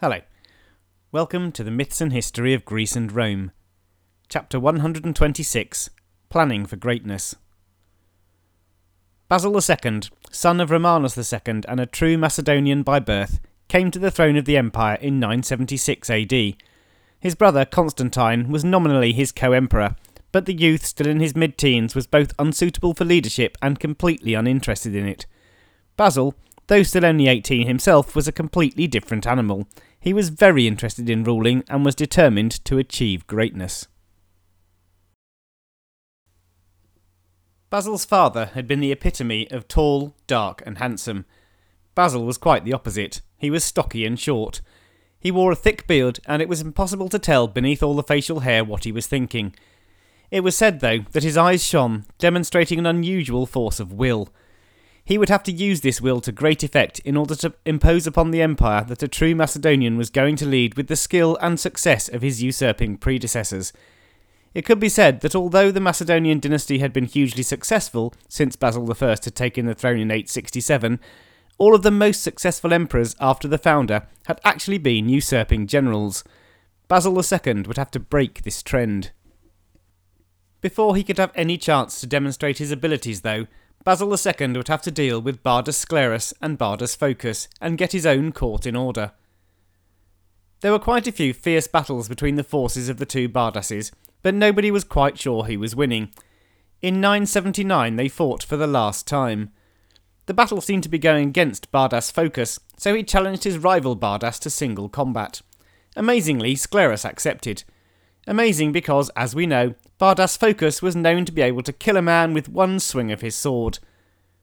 Hello. Welcome to the Myths and History of Greece and Rome. Chapter 126 Planning for Greatness. Basil II, son of Romanus II and a true Macedonian by birth, came to the throne of the empire in 976 AD. His brother Constantine was nominally his co emperor, but the youth still in his mid teens was both unsuitable for leadership and completely uninterested in it. Basil, though still only 18 himself, was a completely different animal. He was very interested in ruling and was determined to achieve greatness. Basil's father had been the epitome of tall, dark, and handsome. Basil was quite the opposite. He was stocky and short. He wore a thick beard, and it was impossible to tell beneath all the facial hair what he was thinking. It was said, though, that his eyes shone, demonstrating an unusual force of will. He would have to use this will to great effect in order to impose upon the empire that a true Macedonian was going to lead with the skill and success of his usurping predecessors. It could be said that although the Macedonian dynasty had been hugely successful since Basil I had taken the throne in 867, all of the most successful emperors after the founder had actually been usurping generals. Basil II would have to break this trend. Before he could have any chance to demonstrate his abilities, though, Basil II would have to deal with Bardas Sclerus and Bardas Phocas and get his own court in order. There were quite a few fierce battles between the forces of the two Bardases, but nobody was quite sure who was winning. In 979 they fought for the last time. The battle seemed to be going against Bardas Phocas, so he challenged his rival Bardas to single combat. Amazingly, Sclerus accepted. Amazing because, as we know, Bardas Phocas was known to be able to kill a man with one swing of his sword.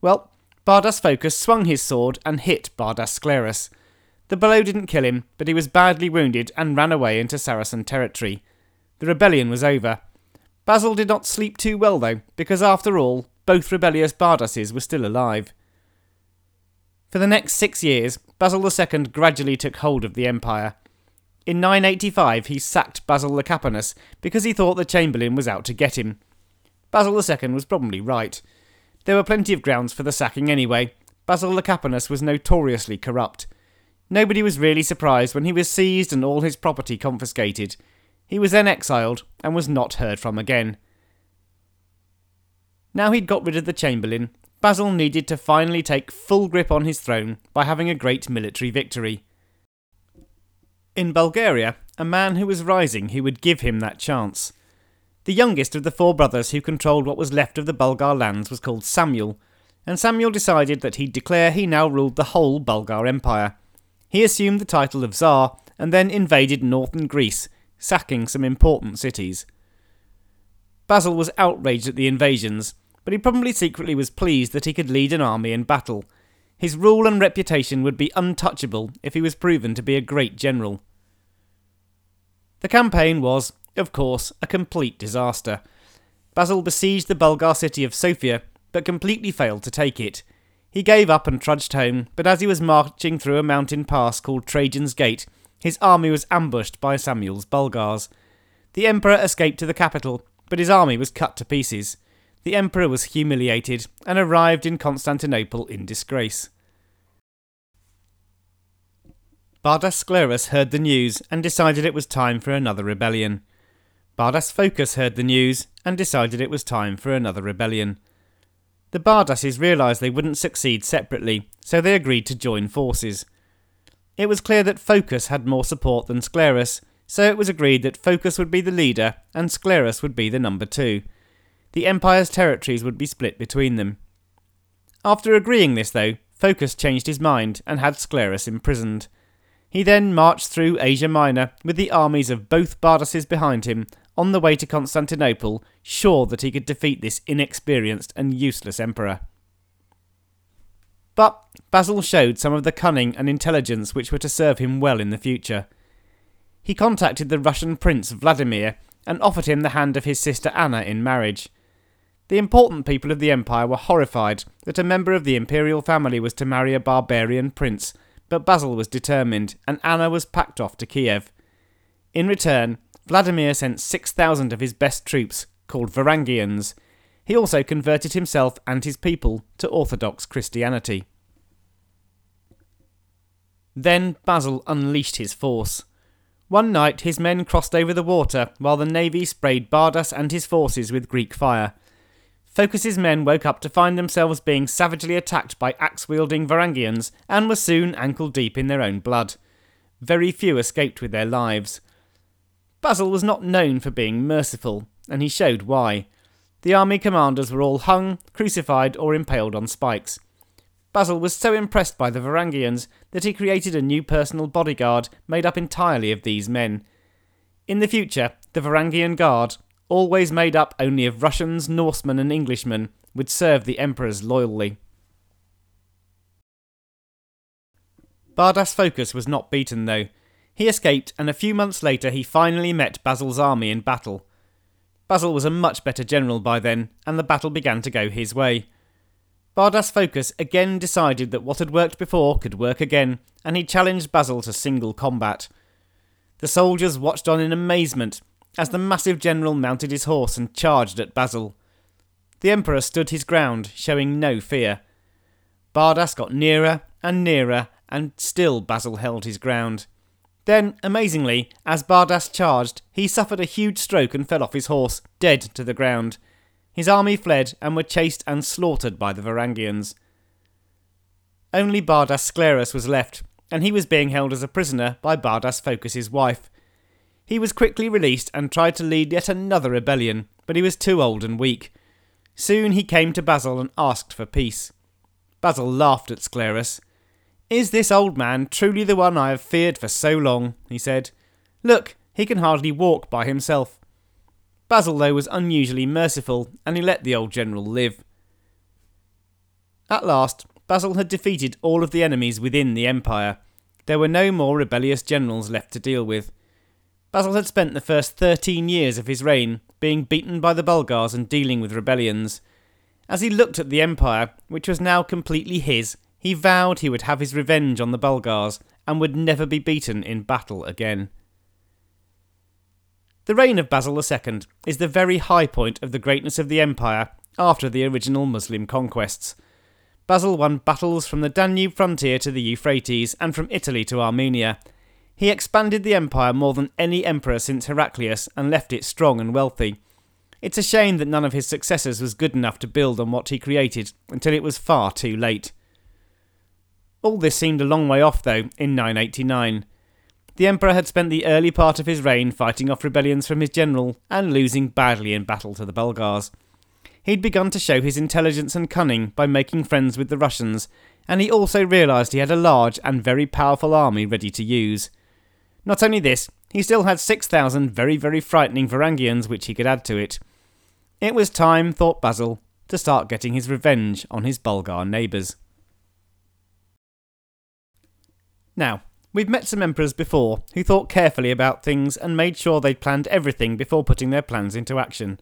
Well, Bardas Phocas swung his sword and hit Bardas Sclerus. The blow didn't kill him, but he was badly wounded and ran away into Saracen territory. The rebellion was over. Basil did not sleep too well, though, because after all, both rebellious Bardases were still alive. For the next six years, Basil II gradually took hold of the empire. In 985, he sacked Basil Lecapenus because he thought the Chamberlain was out to get him. Basil II was probably right. There were plenty of grounds for the sacking anyway. Basil Lecapenus was notoriously corrupt. Nobody was really surprised when he was seized and all his property confiscated. He was then exiled and was not heard from again. Now he'd got rid of the Chamberlain, Basil needed to finally take full grip on his throne by having a great military victory. In Bulgaria, a man who was rising who would give him that chance. The youngest of the four brothers who controlled what was left of the Bulgar lands was called Samuel, and Samuel decided that he'd declare he now ruled the whole Bulgar Empire. He assumed the title of Tsar and then invaded northern Greece, sacking some important cities. Basil was outraged at the invasions, but he probably secretly was pleased that he could lead an army in battle. His rule and reputation would be untouchable if he was proven to be a great general. The campaign was, of course, a complete disaster. Basil besieged the Bulgar city of Sofia, but completely failed to take it. He gave up and trudged home, but as he was marching through a mountain pass called Trajan's Gate, his army was ambushed by Samuel's Bulgars. The emperor escaped to the capital, but his army was cut to pieces. The emperor was humiliated and arrived in Constantinople in disgrace. Bardas Sclerus heard the news and decided it was time for another rebellion. Bardas Phocas heard the news and decided it was time for another rebellion. The Bardases realised they wouldn't succeed separately, so they agreed to join forces. It was clear that Phocas had more support than Sclerus, so it was agreed that Phocas would be the leader and Sclerus would be the number two. The empire's territories would be split between them. After agreeing this, though, Phocas changed his mind and had Sclerus imprisoned. He then marched through Asia Minor with the armies of both Bardases behind him on the way to Constantinople, sure that he could defeat this inexperienced and useless emperor. But Basil showed some of the cunning and intelligence which were to serve him well in the future. He contacted the Russian prince Vladimir and offered him the hand of his sister Anna in marriage. The important people of the empire were horrified that a member of the imperial family was to marry a barbarian prince but Basil was determined, and Anna was packed off to Kiev. In return, Vladimir sent 6,000 of his best troops, called Varangians. He also converted himself and his people to Orthodox Christianity. Then Basil unleashed his force. One night his men crossed over the water while the navy sprayed Bardas and his forces with Greek fire. Phocas's men woke up to find themselves being savagely attacked by axe wielding Varangians and were soon ankle deep in their own blood. Very few escaped with their lives. Basil was not known for being merciful, and he showed why. The army commanders were all hung, crucified, or impaled on spikes. Basil was so impressed by the Varangians that he created a new personal bodyguard made up entirely of these men. In the future, the Varangian Guard, always made up only of Russians, Norsemen, and Englishmen, would serve the emperors loyally. Bardas Phocas was not beaten, though. He escaped, and a few months later he finally met Basil's army in battle. Basil was a much better general by then, and the battle began to go his way. Bardas Phocas again decided that what had worked before could work again, and he challenged Basil to single combat. The soldiers watched on in amazement as the massive general mounted his horse and charged at Basil. The Emperor stood his ground, showing no fear. Bardas got nearer and nearer, and still Basil held his ground. Then, amazingly, as Bardas charged, he suffered a huge stroke and fell off his horse, dead to the ground. His army fled and were chased and slaughtered by the Varangians. Only Bardas Sclerus was left, and he was being held as a prisoner by Bardas Phocas's wife. He was quickly released and tried to lead yet another rebellion, but he was too old and weak. Soon he came to Basil and asked for peace. Basil laughed at Sclerus. Is this old man truly the one I have feared for so long? he said. Look, he can hardly walk by himself. Basil, though, was unusually merciful, and he let the old general live. At last, Basil had defeated all of the enemies within the empire. There were no more rebellious generals left to deal with. Basil had spent the first thirteen years of his reign being beaten by the Bulgars and dealing with rebellions. As he looked at the empire, which was now completely his, he vowed he would have his revenge on the Bulgars and would never be beaten in battle again. The reign of Basil II is the very high point of the greatness of the empire after the original Muslim conquests. Basil won battles from the Danube frontier to the Euphrates and from Italy to Armenia. He expanded the empire more than any emperor since Heraclius and left it strong and wealthy. It's a shame that none of his successors was good enough to build on what he created until it was far too late. All this seemed a long way off, though, in 989. The Emperor had spent the early part of his reign fighting off rebellions from his general and losing badly in battle to the Bulgars. He'd begun to show his intelligence and cunning by making friends with the Russians, and he also realised he had a large and very powerful army ready to use. Not only this, he still had 6,000 very, very frightening Varangians which he could add to it. It was time, thought Basil, to start getting his revenge on his Bulgar neighbours. Now, We've met some emperors before who thought carefully about things and made sure they'd planned everything before putting their plans into action.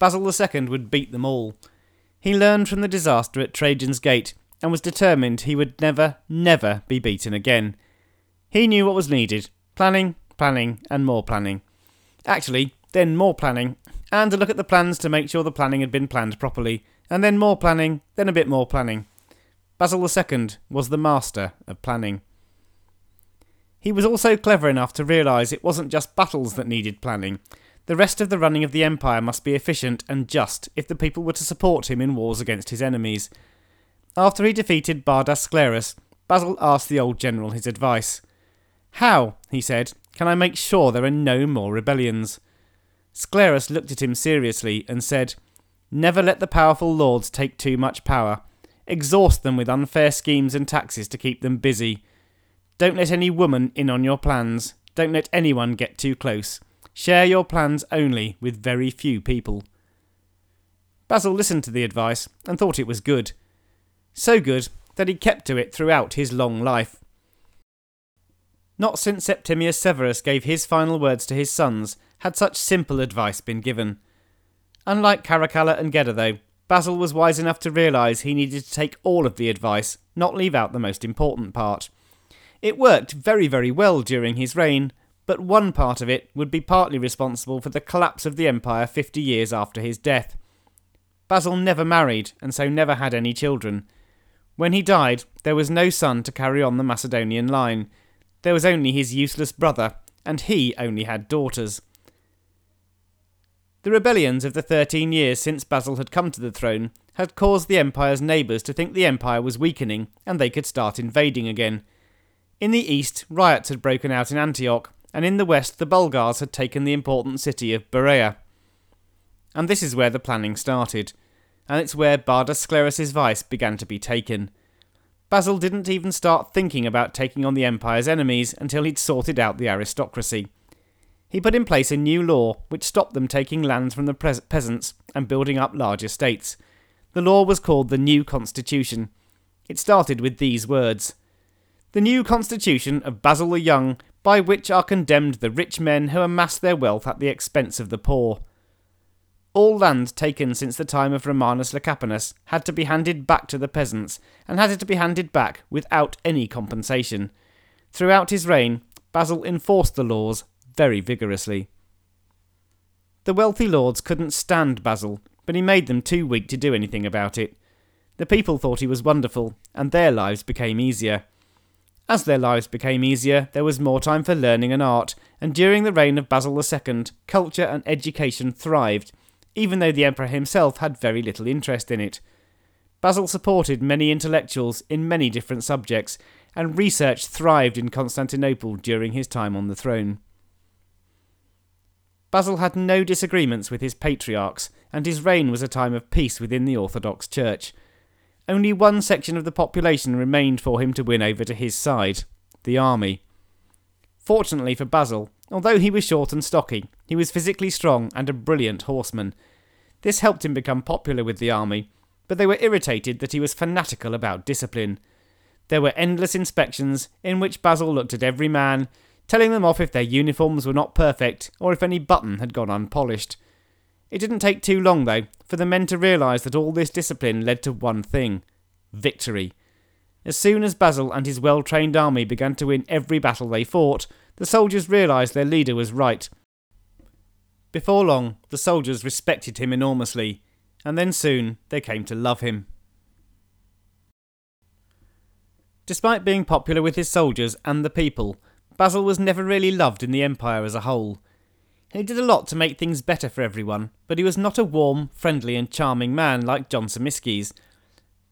Basil II would beat them all. He learned from the disaster at Trajan's Gate and was determined he would never, never be beaten again. He knew what was needed planning, planning, and more planning. Actually, then more planning, and a look at the plans to make sure the planning had been planned properly, and then more planning, then a bit more planning. Basil II was the master of planning. He was also clever enough to realise it wasn't just battles that needed planning. The rest of the running of the Empire must be efficient and just if the people were to support him in wars against his enemies. After he defeated Bardas Sclerus, Basil asked the old general his advice. How, he said, can I make sure there are no more rebellions? Sclerus looked at him seriously and said, Never let the powerful lords take too much power. Exhaust them with unfair schemes and taxes to keep them busy. Don't let any woman in on your plans. Don't let anyone get too close. Share your plans only with very few people. Basil listened to the advice and thought it was good. So good that he kept to it throughout his long life. Not since Septimius Severus gave his final words to his sons had such simple advice been given. Unlike Caracalla and Geta, though, Basil was wise enough to realise he needed to take all of the advice, not leave out the most important part. It worked very, very well during his reign, but one part of it would be partly responsible for the collapse of the empire 50 years after his death. Basil never married and so never had any children. When he died, there was no son to carry on the Macedonian line. There was only his useless brother, and he only had daughters. The rebellions of the thirteen years since Basil had come to the throne had caused the empire's neighbours to think the empire was weakening and they could start invading again. In the east, riots had broken out in Antioch, and in the west, the Bulgars had taken the important city of Berea. And this is where the planning started, and it's where Bardas Skleros's vice began to be taken. Basil didn't even start thinking about taking on the empire's enemies until he'd sorted out the aristocracy. He put in place a new law which stopped them taking land from the peasants and building up large estates. The law was called the New Constitution. It started with these words The new Constitution of Basil the Young, by which are condemned the rich men who amass their wealth at the expense of the poor. All land taken since the time of Romanus Lecapenus had to be handed back to the peasants, and had it to be handed back without any compensation. Throughout his reign, Basil enforced the laws very vigorously. The wealthy lords couldn't stand Basil, but he made them too weak to do anything about it. The people thought he was wonderful, and their lives became easier. As their lives became easier, there was more time for learning and art, and during the reign of Basil II, culture and education thrived, even though the emperor himself had very little interest in it. Basil supported many intellectuals in many different subjects, and research thrived in Constantinople during his time on the throne. Basil had no disagreements with his patriarchs, and his reign was a time of peace within the Orthodox Church. Only one section of the population remained for him to win over to his side the army. Fortunately for Basil, although he was short and stocky, he was physically strong and a brilliant horseman. This helped him become popular with the army, but they were irritated that he was fanatical about discipline. There were endless inspections in which Basil looked at every man, telling them off if their uniforms were not perfect or if any button had gone unpolished. It didn't take too long, though, for the men to realise that all this discipline led to one thing victory. As soon as Basil and his well trained army began to win every battle they fought, the soldiers realised their leader was right. Before long, the soldiers respected him enormously, and then soon they came to love him. Despite being popular with his soldiers and the people, Basil was never really loved in the Empire as a whole. He did a lot to make things better for everyone, but he was not a warm, friendly, and charming man like John Tzimisces.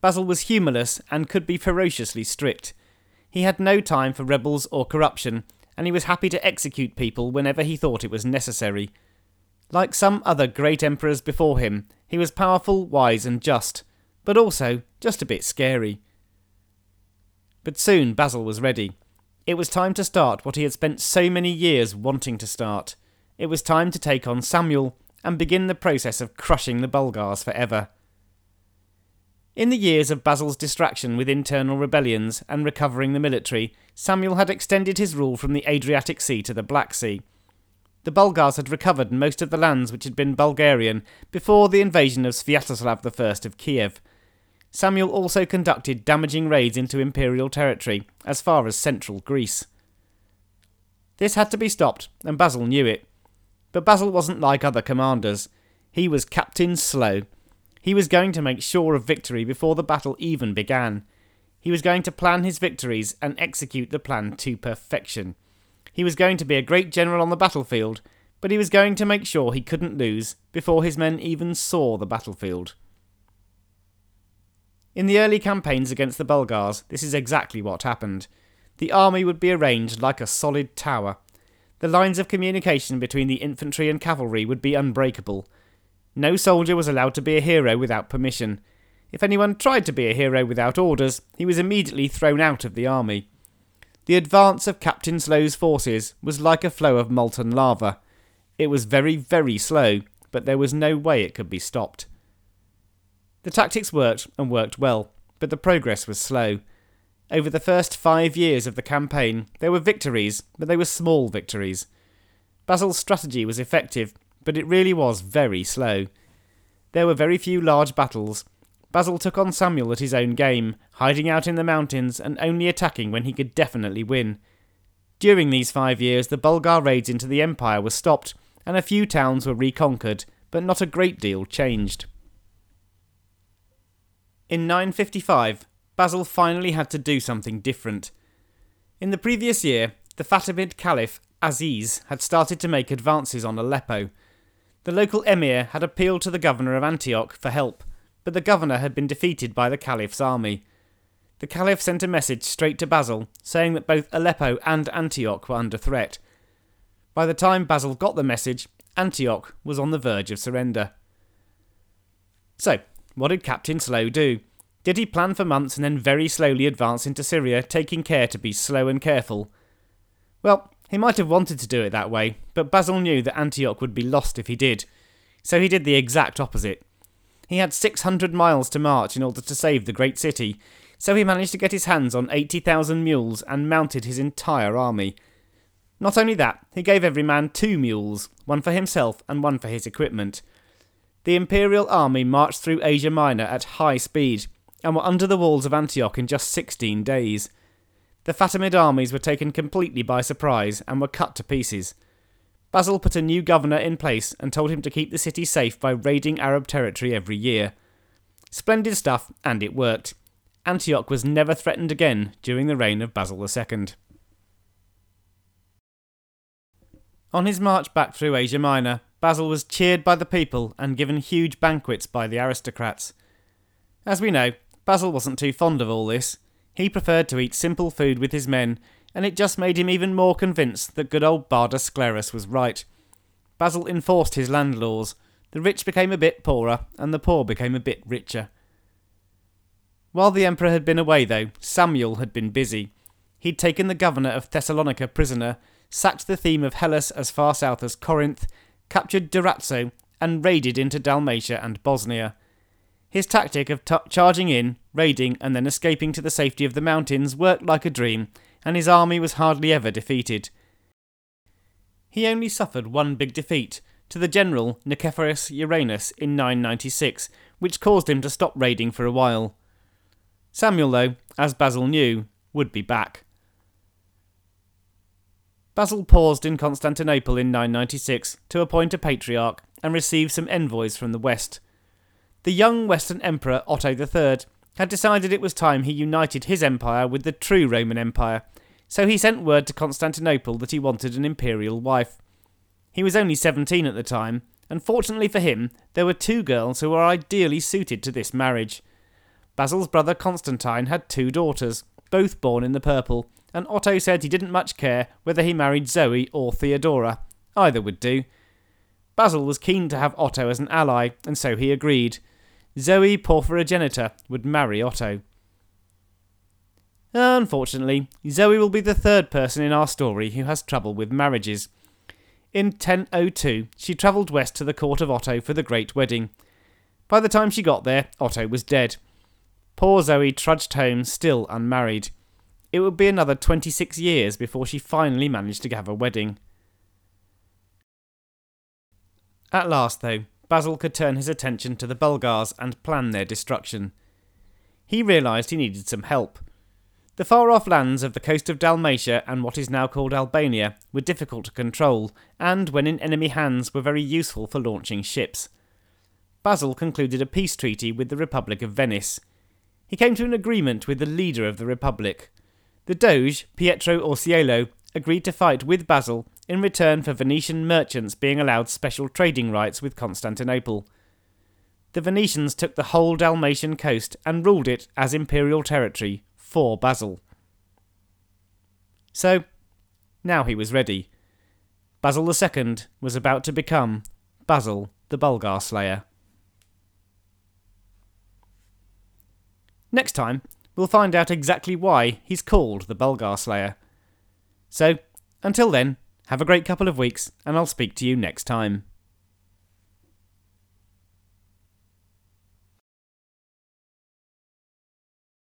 Basil was humourless and could be ferociously strict. He had no time for rebels or corruption, and he was happy to execute people whenever he thought it was necessary. Like some other great emperors before him, he was powerful, wise, and just, but also just a bit scary. But soon Basil was ready. It was time to start what he had spent so many years wanting to start. It was time to take on Samuel and begin the process of crushing the Bulgars forever. In the years of Basil's distraction with internal rebellions and recovering the military, Samuel had extended his rule from the Adriatic Sea to the Black Sea. The Bulgars had recovered most of the lands which had been Bulgarian before the invasion of Sviatoslav I of Kiev, Samuel also conducted damaging raids into imperial territory as far as central Greece. This had to be stopped, and Basil knew it. But Basil wasn't like other commanders. He was Captain Slow. He was going to make sure of victory before the battle even began. He was going to plan his victories and execute the plan to perfection. He was going to be a great general on the battlefield, but he was going to make sure he couldn't lose before his men even saw the battlefield. In the early campaigns against the Bulgars, this is exactly what happened. The army would be arranged like a solid tower. The lines of communication between the infantry and cavalry would be unbreakable. No soldier was allowed to be a hero without permission. If anyone tried to be a hero without orders, he was immediately thrown out of the army. The advance of Captain Slow's forces was like a flow of molten lava. It was very, very slow, but there was no way it could be stopped. The tactics worked and worked well, but the progress was slow. Over the first five years of the campaign, there were victories, but they were small victories. Basil's strategy was effective, but it really was very slow. There were very few large battles. Basil took on Samuel at his own game, hiding out in the mountains and only attacking when he could definitely win. During these five years, the Bulgar raids into the empire were stopped, and a few towns were reconquered, but not a great deal changed. In 955, Basil finally had to do something different. In the previous year, the Fatimid Caliph Aziz had started to make advances on Aleppo. The local emir had appealed to the governor of Antioch for help, but the governor had been defeated by the caliph's army. The caliph sent a message straight to Basil, saying that both Aleppo and Antioch were under threat. By the time Basil got the message, Antioch was on the verge of surrender. So, what did Captain Slow do? Did he plan for months and then very slowly advance into Syria, taking care to be slow and careful? Well, he might have wanted to do it that way, but Basil knew that Antioch would be lost if he did, so he did the exact opposite. He had 600 miles to march in order to save the great city, so he managed to get his hands on 80,000 mules and mounted his entire army. Not only that, he gave every man two mules, one for himself and one for his equipment. The imperial army marched through Asia Minor at high speed and were under the walls of Antioch in just 16 days. The Fatimid armies were taken completely by surprise and were cut to pieces. Basil put a new governor in place and told him to keep the city safe by raiding Arab territory every year. Splendid stuff, and it worked. Antioch was never threatened again during the reign of Basil II. On his march back through Asia Minor, Basil was cheered by the people and given huge banquets by the aristocrats. As we know, Basil wasn't too fond of all this. He preferred to eat simple food with his men, and it just made him even more convinced that good old Barda Sclerus was right. Basil enforced his land laws. The rich became a bit poorer, and the poor became a bit richer. While the Emperor had been away, though, Samuel had been busy. He'd taken the governor of Thessalonica prisoner, sacked the theme of Hellas as far south as Corinth, captured Durazzo, and raided into Dalmatia and Bosnia. His tactic of t- charging in, raiding, and then escaping to the safety of the mountains worked like a dream, and his army was hardly ever defeated. He only suffered one big defeat, to the general Nicephorus Uranus in 996, which caused him to stop raiding for a while. Samuel, though, as Basil knew, would be back. Basil paused in Constantinople in 996 to appoint a patriarch and receive some envoys from the west. The young Western Emperor Otto III had decided it was time he united his empire with the true Roman Empire, so he sent word to Constantinople that he wanted an imperial wife. He was only 17 at the time, and fortunately for him, there were two girls who were ideally suited to this marriage. Basil's brother Constantine had two daughters, both born in the purple, and Otto said he didn't much care whether he married Zoe or Theodora. Either would do. Basil was keen to have Otto as an ally, and so he agreed. Zoe Porphyrogenita would marry Otto. Unfortunately, Zoe will be the third person in our story who has trouble with marriages. In 1002, she travelled west to the court of Otto for the great wedding. By the time she got there, Otto was dead, Poor Zoe trudged home still unmarried. It would be another 26 years before she finally managed to have a wedding. At last, though, Basil could turn his attention to the Bulgars and plan their destruction. He realised he needed some help. The far off lands of the coast of Dalmatia and what is now called Albania were difficult to control, and when in enemy hands were very useful for launching ships. Basil concluded a peace treaty with the Republic of Venice, he came to an agreement with the leader of the Republic. The Doge, Pietro Orseolo, agreed to fight with Basil in return for Venetian merchants being allowed special trading rights with Constantinople. The Venetians took the whole Dalmatian coast and ruled it as imperial territory for Basil. So, now he was ready. Basil II was about to become Basil the Bulgar Slayer. Next time, we'll find out exactly why he's called the Bulgar Slayer. So, until then, have a great couple of weeks, and I'll speak to you next time.